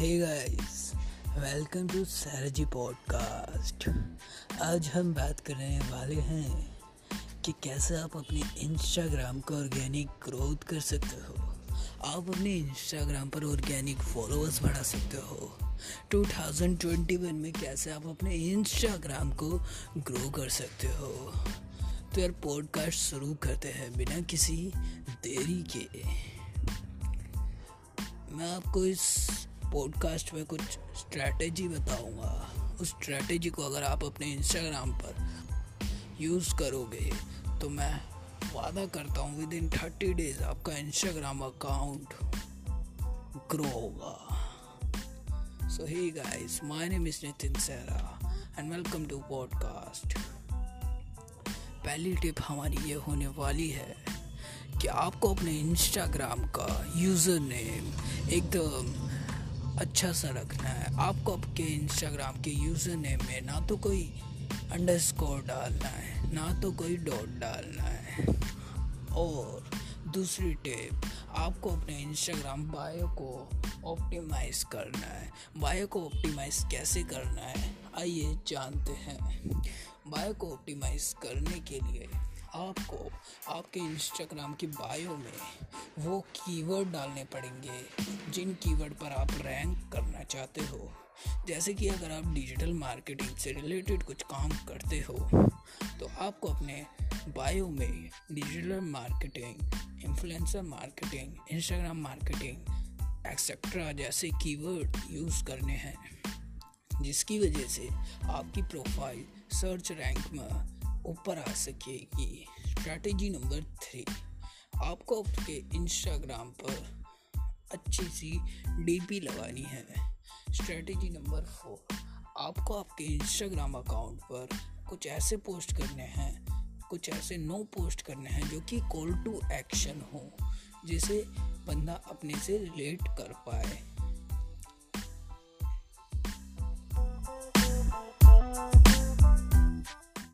Welcome to सरजी podcast आज हम बात करने वाले हैं कि कैसे आप अपने इंस्टाग्राम को ऑर्गेनिक ग्रोथ कर सकते हो। आप अपने इंस्टाग्राम पर ऑर्गेनिक फॉलोअर्स बढ़ा सकते हो। 2021 में कैसे आप अपने इंस्टाग्राम को ग्रो कर सकते हो। तो यार पॉडकास्ट शुरू करते हैं बिना किसी देरी के। मैं आपको इस पॉडकास्ट में कुछ स्ट्रैटेजी बताऊँगा। उस स्ट्रैटेजी को अगर आप अपने इंस्टाग्राम पर यूज़ करोगे तो मैं वादा करता हूँ विद इन थर्टी डेज़ आपका इंस्टाग्राम अकाउंट ग्रो होगा। So hi guys my name is Nitin Sahra and welcome to podcast पहली टिप हमारी ये होने वाली है कि आपको अपने इंस्टाग्राम का यूज़र नेम एकदम अच्छा सा रखना है। आपको आपके इंस्टाग्राम के यूज़र नेम में ना तो कोई अंडर स्कोर डालना है, ना तो कोई डॉट डालना है। और दूसरी टिप आपको अपने इंस्टाग्राम बायो को ऑप्टिमाइज करना है। बायो को ऑप्टिमाइज कैसे करना है? आइए जानते हैं। बायो को ऑप्टिमाइज करने के लिए आपको, आपके इंस्टाग्राम की बायो में वो कीवर्ड डालने पड़ेंगे, जिन कीवर्ड पर आप रैंक करना चाहते हो। जैसे कि अगर आप डिजिटल मार्केटिंग से रिलेटेड कुछ काम करते हो तो आपको अपने बायो में digital marketing influencer marketing Instagram marketing etcetera जैसे कीवर्ड यूज़ करने हैं, जिसकी वजह से आपकी प्रोफ़ाइल सर्च रैंक में ऊपर आ सकेगी। स्ट्रैटेजी नंबर थ्री आपको आपके इंस्टाग्राम पर अच्छी सी डीपी लगानी है। स्ट्रैटेजी नंबर फोर आपको आपके इंस्टाग्राम अकाउंट पर कुछ ऐसे पोस्ट करने हैं, कुछ ऐसे नो पोस्ट करने हैं जो कि कॉल टू एक्शन हो, जिसे बंदा अपने से रिलेट कर पाए।